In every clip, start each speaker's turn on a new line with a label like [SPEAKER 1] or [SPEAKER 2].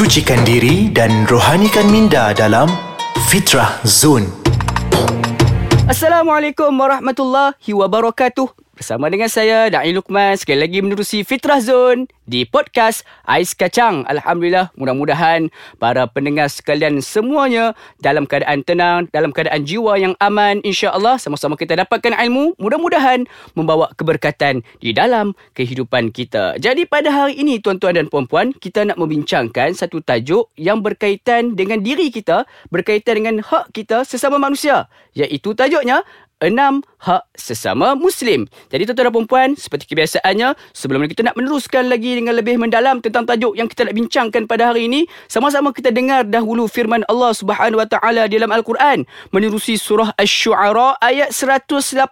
[SPEAKER 1] Sucikan diri dan rohanikan minda dalam Fitrah Zone.
[SPEAKER 2] Assalamualaikum warahmatullahi wabarakatuh. Bersama dengan saya Da'i Lukman sekali lagi menerusi Fitrah Zone di podcast Ais Kacang. Alhamdulillah mudah-mudahan para pendengar sekalian semuanya dalam keadaan tenang, dalam keadaan jiwa yang aman insya-Allah sama-sama kita dapatkan ilmu mudah-mudahan membawa keberkatan di dalam kehidupan kita. Jadi pada hari ini tuan-tuan dan puan-puan kita nak membincangkan satu tajuk yang berkaitan dengan diri kita, berkaitan dengan hak kita sesama manusia iaitu tajuknya enam hak sesama Muslim. Jadi tuan-tuan dan perempuan, seperti kebiasaannya, sebelum kita nak meneruskan lagi dengan lebih mendalam tentang tajuk yang kita nak bincangkan pada hari ini, sama-sama kita dengar dahulu firman Allah Subhanahu Wa Taala dalam Al-Quran menerusi surah Asy-Syu'ara ayat 183.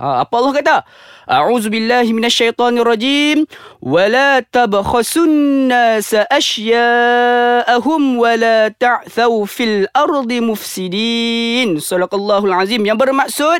[SPEAKER 2] Ha, apa Allah kata? A'udzu billahi minasyaitonir rajim wa la tabkhasun nas ashya'ahum wa la ta'thaw fil ardi mufsidin. Sadaqallahul azim yang bermaksud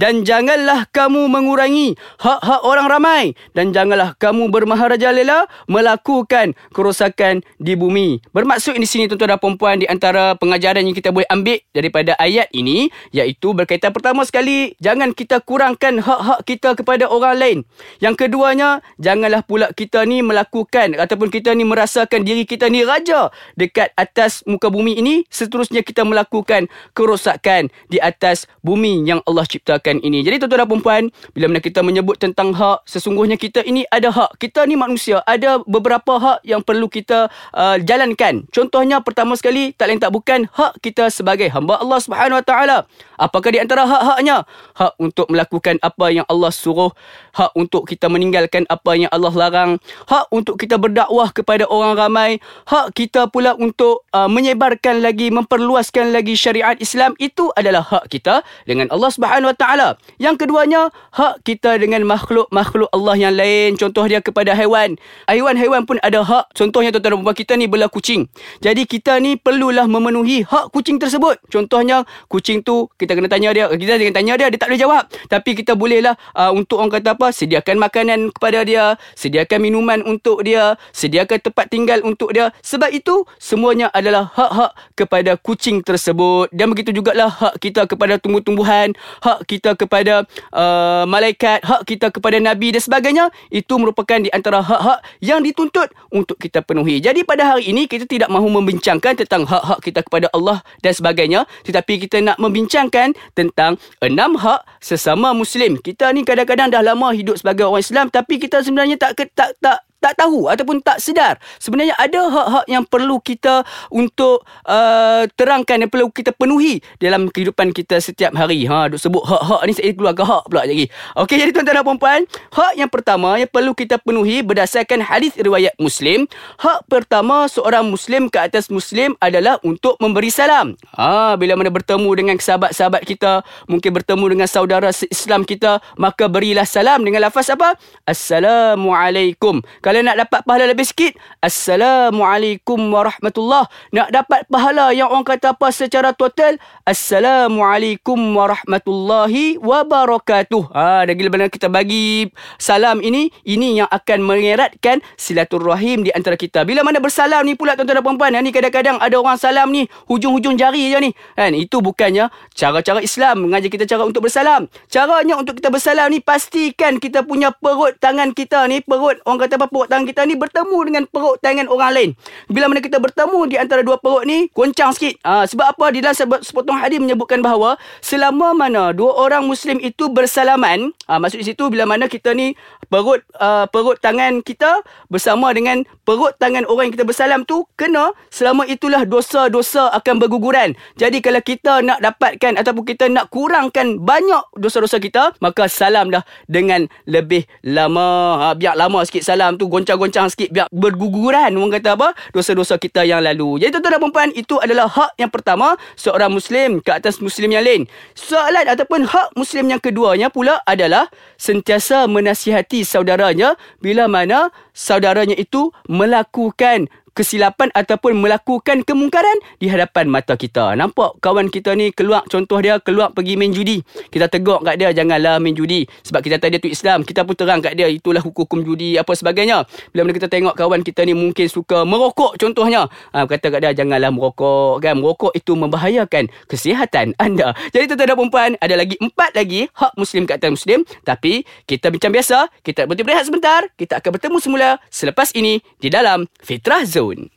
[SPEAKER 2] dan janganlah kamu mengurangi hak-hak orang ramai dan janganlah kamu bermaharajalela melakukan kerosakan di bumi. Bermaksud di sini tuan-tuan dan puan di antara pengajaran yang kita boleh ambil daripada ayat ini iaitu berkaitan pertama sekali jangan kita kurangkan hak-hak kita kepada orang lain. Yang keduanya, janganlah pula kita ni melakukan ataupun kita ni merasakan diri kita ni raja dekat atas muka bumi ini. Seterusnya kita melakukan kerosakan di atas bumi yang Allah ciptakan ini. Jadi tuan-tuan dan perempuan, bila mana kita menyebut tentang hak, sesungguhnya kita ini ada hak. Kita ni manusia, ada beberapa hak yang perlu kita uh, jalankan. Contohnya pertama sekali, tak lain tak bukan hak kita sebagai hamba Allah Subhanahu Wa Taala. Apakah di antara hak-haknya? Hak untuk melakukan apa yang Allah suruh, hak untuk kita meninggalkan apa yang Allah larang, hak untuk kita berdakwah kepada orang ramai, hak kita pula untuk uh, menyebarkan lagi, memperluaskan lagi syariat Islam itu adalah hak kita dengan Allah Subhanahu Wa Taala. Yang keduanya, hak kita dengan makhluk-makhluk Allah yang lain, contoh dia kepada haiwan. Haiwan-haiwan pun ada hak. Contohnya tuan-tuan dan kita ni belah kucing. Jadi kita ni perlulah memenuhi hak kucing tersebut. Contohnya kucing tu kita kena tanya dia kita jangan tanya dia dia tak boleh jawab tapi kita bolehlah uh, untuk orang kata apa sediakan makanan kepada dia sediakan minuman untuk dia sediakan tempat tinggal untuk dia sebab itu semuanya adalah hak-hak kepada kucing tersebut dan begitu jugalah hak kita kepada tumbuh-tumbuhan hak kita kepada uh, malaikat hak kita kepada nabi dan sebagainya itu merupakan di antara hak-hak yang dituntut untuk kita penuhi jadi pada hari ini kita tidak mahu membincangkan tentang hak-hak kita kepada Allah dan sebagainya tetapi kita nak membincangkan tentang enam hak sesama Muslim. Kita ni kadang-kadang dah lama hidup sebagai orang Islam tapi kita sebenarnya tak tak tak tak tahu ataupun tak sedar. Sebenarnya ada hak-hak yang perlu kita untuk uh, terangkan yang perlu kita penuhi dalam kehidupan kita setiap hari. Ha duk sebut hak-hak ni saya keluar ke hak pula lagi. Okey jadi tuan-tuan dan puan-puan hak yang pertama yang perlu kita penuhi berdasarkan hadis riwayat muslim hak pertama seorang muslim ke atas muslim adalah untuk memberi salam. Ha bila mana bertemu dengan sahabat-sahabat kita mungkin bertemu dengan saudara Islam kita maka berilah salam dengan lafaz apa? Assalamualaikum kalau nak dapat pahala lebih sikit, Assalamualaikum warahmatullahi Nak dapat pahala yang orang kata apa secara total, Assalamualaikum warahmatullahi wabarakatuh. Ha, dan bila kita bagi salam ini, ini yang akan mengeratkan silaturrahim di antara kita. Bila mana bersalam ni pula tuan-tuan dan puan-puan, ni kadang-kadang ada orang salam ni, hujung-hujung jari je ni. Kan? Itu bukannya cara-cara Islam mengajar kita cara untuk bersalam. Caranya untuk kita bersalam ni, pastikan kita punya perut tangan kita ni, perut orang kata apa, perut tangan kita ni bertemu dengan perut tangan orang lain. Bila mana kita bertemu di antara dua perut ni, goncang sikit. Ha, sebab apa? Di dalam sepotong hadis menyebutkan bahawa selama mana dua orang Muslim itu bersalaman, ha, maksud di situ bila mana kita ni perut uh, perut tangan kita bersama dengan perut tangan orang yang kita bersalam tu kena selama itulah dosa-dosa akan berguguran. Jadi kalau kita nak dapatkan ataupun kita nak kurangkan banyak dosa-dosa kita, maka salamlah dengan lebih lama. Ha, biar lama sikit salam tu goncang-goncang sikit biar berguguran orang kata apa? Dosa-dosa kita yang lalu. Jadi tuan-tuan dan puan itu adalah hak yang pertama seorang muslim ke atas muslim yang lain. Soalan ataupun hak muslim yang keduanya pula adalah sentiasa menasihati saudaranya bila mana saudaranya itu melakukan kesilapan ataupun melakukan kemungkaran di hadapan mata kita. Nampak kawan kita ni keluar contoh dia keluar pergi main judi. Kita tegur kat dia janganlah main judi sebab kita tahu dia tu Islam. Kita pun terang kat dia itulah hukum judi apa sebagainya. Bila mana kita tengok kawan kita ni mungkin suka merokok contohnya. Ha, kata kat dia janganlah merokok kan. Merokok itu membahayakan kesihatan anda. Jadi tuan-tuan dan puan ada lagi empat lagi hak muslim kat atas muslim tapi kita bincang biasa, kita berhenti berehat sebentar. Kita akan bertemu semula selepas ini di dalam Fitrah Zone.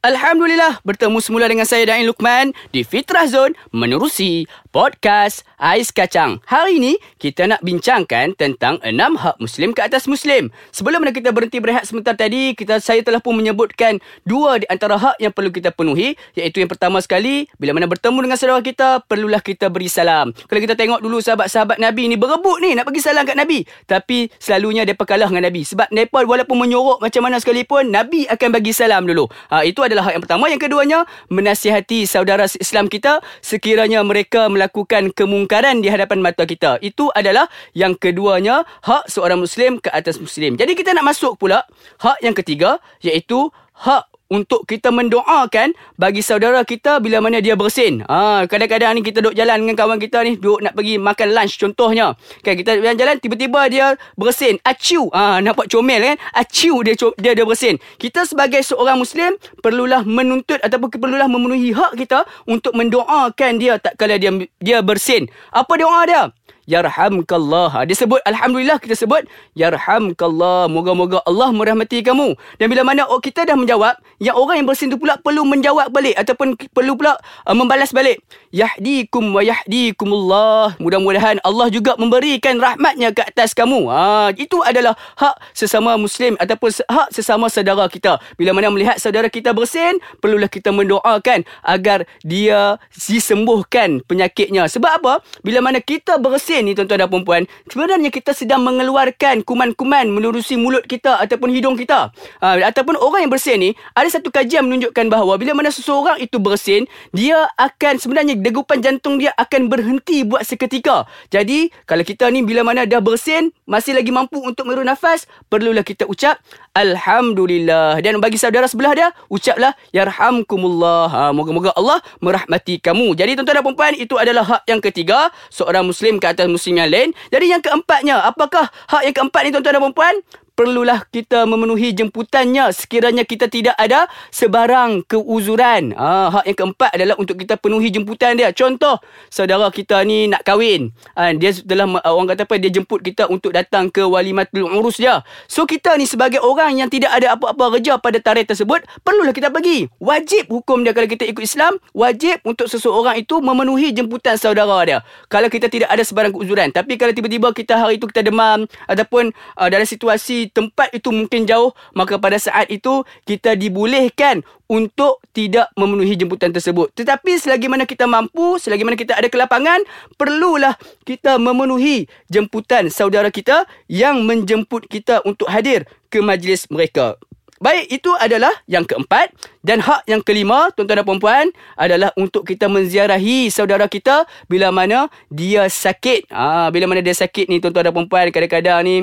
[SPEAKER 2] Alhamdulillah bertemu semula dengan saya Dain Lukman di Fitrah Zone menerusi podcast Ais Kacang. Hari ini kita nak bincangkan tentang enam hak Muslim ke atas Muslim. Sebelum kita berhenti berehat sebentar tadi, kita saya telah pun menyebutkan dua di antara hak yang perlu kita penuhi. Iaitu yang pertama sekali, bila mana bertemu dengan saudara kita, perlulah kita beri salam. Kalau kita tengok dulu sahabat-sahabat Nabi ni berebut ni nak bagi salam kat Nabi. Tapi selalunya mereka kalah dengan Nabi. Sebab mereka walaupun menyorok macam mana sekalipun, Nabi akan bagi salam dulu. Ha, itu adalah hak yang pertama. Yang keduanya, menasihati saudara Islam kita sekiranya mereka melakukan kemungkaran di hadapan mata kita. Itu adalah yang keduanya, hak seorang Muslim ke atas Muslim. Jadi kita nak masuk pula hak yang ketiga iaitu hak untuk kita mendoakan bagi saudara kita bila mana dia bersin. Ha, kadang-kadang ni kita duduk jalan dengan kawan kita ni, duduk nak pergi makan lunch contohnya. Kan kita jalan-jalan tiba-tiba dia bersin. Aciu. Ha, nampak comel kan? Aciu dia dia dia bersin. Kita sebagai seorang muslim perlulah menuntut ataupun perlulah memenuhi hak kita untuk mendoakan dia tak kala dia dia bersin. Apa doa dia? Yarhamkallah. Dia sebut Alhamdulillah kita sebut Yarhamkallah. Moga-moga Allah merahmati kamu. Dan bila mana oh, kita dah menjawab, yang orang yang bersin tu pula perlu menjawab balik ataupun perlu pula uh, membalas balik. Yahdikum wa yahdikumullah. Mudah-mudahan Allah juga memberikan rahmatnya ke atas kamu. Ha, itu adalah hak sesama Muslim ataupun hak sesama saudara kita. Bila mana melihat saudara kita bersin, perlulah kita mendoakan agar dia disembuhkan penyakitnya. Sebab apa? Bila mana kita bersin bersin ni tuan-tuan dan puan sebenarnya kita sedang mengeluarkan kuman-kuman melurusi mulut kita ataupun hidung kita. Uh, ataupun orang yang bersin ni, ada satu kajian menunjukkan bahawa bila mana seseorang itu bersin, dia akan sebenarnya degupan jantung dia akan berhenti buat seketika. Jadi, kalau kita ni bila mana dah bersin, masih lagi mampu untuk meru nafas, perlulah kita ucap Alhamdulillah. Dan bagi saudara sebelah dia, ucaplah Yarhamkumullah. Ha, moga-moga Allah merahmati kamu. Jadi tuan-tuan dan perempuan, itu adalah hak yang ketiga. Seorang Muslim ke atas Muslim yang lain. Jadi yang keempatnya, apakah hak yang keempat ni tuan-tuan dan perempuan? Perlulah kita memenuhi jemputannya sekiranya kita tidak ada sebarang keuzuran. Ha, hak yang keempat adalah untuk kita penuhi jemputan dia. Contoh, saudara kita ni nak kahwin. Ha, dia telah, orang kata apa, dia jemput kita untuk datang ke walimatul urus dia. So, kita ni sebagai orang yang tidak ada apa-apa kerja pada tarikh tersebut, perlulah kita pergi. Wajib hukum dia kalau kita ikut Islam, wajib untuk seseorang itu memenuhi jemputan saudara dia. Kalau kita tidak ada sebarang keuzuran. Tapi kalau tiba-tiba kita hari itu kita demam, ataupun uh, dalam situasi tempat itu mungkin jauh maka pada saat itu kita dibolehkan untuk tidak memenuhi jemputan tersebut tetapi selagi mana kita mampu selagi mana kita ada kelapangan perlulah kita memenuhi jemputan saudara kita yang menjemput kita untuk hadir ke majlis mereka Baik, itu adalah yang keempat. Dan hak yang kelima, tuan-tuan dan puan adalah untuk kita menziarahi saudara kita bila mana dia sakit. Ha, bila mana dia sakit ni, tuan-tuan dan puan kadang-kadang ni,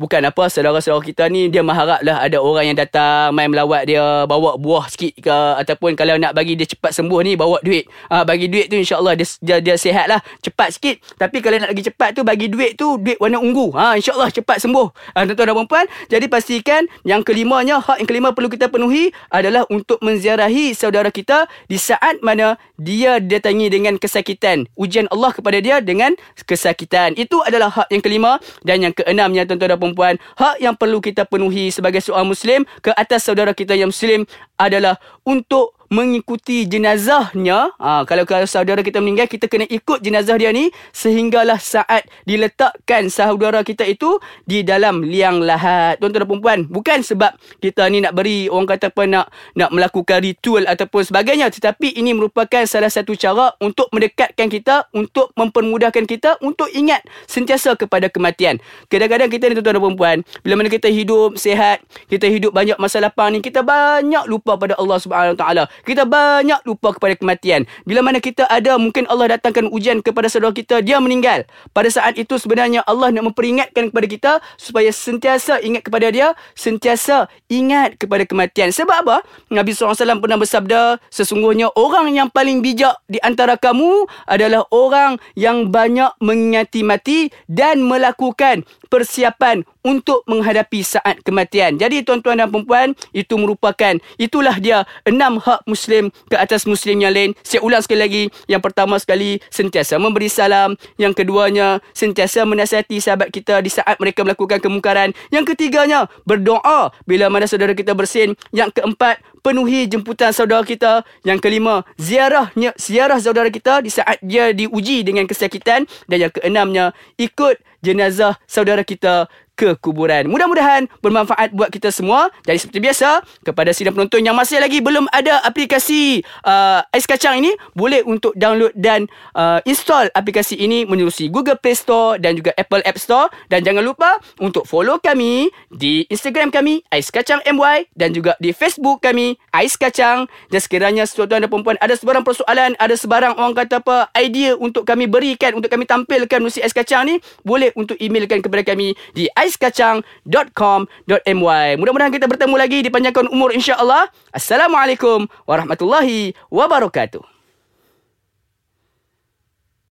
[SPEAKER 2] bukan apa, saudara-saudara kita ni, dia mengharaplah ada orang yang datang, main melawat dia, bawa buah sikit ke, ataupun kalau nak bagi dia cepat sembuh ni, bawa duit. Ha, bagi duit tu insyaAllah dia, dia, dia sihat lah, cepat sikit. Tapi kalau nak lagi cepat tu, bagi duit tu, duit warna ungu. Ha, InsyaAllah cepat sembuh. Ha, tuan-tuan dan puan jadi pastikan yang kelimanya, hak yang kelima perlu kita penuhi adalah untuk menziarahi saudara kita di saat mana dia datangi dengan kesakitan. Ujian Allah kepada dia dengan kesakitan. Itu adalah hak yang kelima dan yang keenamnya tuan-tuan dan puan hak yang perlu kita penuhi sebagai seorang muslim ke atas saudara kita yang muslim adalah untuk mengikuti jenazahnya. Ha, kalau saudara kita meninggal, kita kena ikut jenazah dia ni sehinggalah saat diletakkan saudara kita itu di dalam liang lahat. Tuan-tuan dan perempuan, bukan sebab kita ni nak beri orang kata apa nak nak melakukan ritual ataupun sebagainya, tetapi ini merupakan salah satu cara untuk mendekatkan kita, untuk mempermudahkan kita untuk ingat sentiasa kepada kematian. Kadang-kadang kita ni tuan-tuan dan perempuan, bila mana kita hidup sehat, kita hidup banyak masa lapang ni, kita banyak lupa pada Allah Subhanahu Wa Taala Kita banyak lupa kepada kematian. Bila mana kita ada mungkin Allah datangkan ujian kepada saudara kita dia meninggal. Pada saat itu sebenarnya Allah nak memperingatkan kepada kita supaya sentiasa ingat kepada dia, sentiasa ingat kepada kematian. Sebab apa? Nabi SAW pernah bersabda, sesungguhnya orang yang paling bijak di antara kamu adalah orang yang banyak mengingati mati dan melakukan persiapan untuk menghadapi saat kematian. Jadi tuan-tuan dan puan itu merupakan itulah dia enam hak muslim ke atas muslim yang lain. Saya ulang sekali lagi. Yang pertama sekali sentiasa memberi salam, yang keduanya sentiasa menasihati sahabat kita di saat mereka melakukan kemungkaran. Yang ketiganya berdoa bila mana saudara kita bersin. Yang keempat penuhi jemputan saudara kita. Yang kelima, ziarahnya ziarah saudara kita di saat dia diuji dengan kesakitan dan yang keenamnya ikut jenazah saudara kita ke kuburan. Mudah-mudahan bermanfaat buat kita semua. Jadi seperti biasa, kepada sidang penonton yang masih lagi belum ada aplikasi uh, Ais Kacang ini, boleh untuk download dan uh, install aplikasi ini menerusi Google Play Store dan juga Apple App Store. Dan jangan lupa untuk follow kami di Instagram kami, Ais Kacang MY dan juga di Facebook kami, Ais Kacang. Dan sekiranya tuan-tuan dan perempuan ada sebarang persoalan, ada sebarang orang kata apa, idea untuk kami berikan, untuk kami tampilkan menerusi Ais Kacang ni, boleh untuk emailkan kepada kami di Ais aiskacang.com.my. Mudah-mudahan kita bertemu lagi di panjangkan umur insya-Allah. Assalamualaikum warahmatullahi wabarakatuh.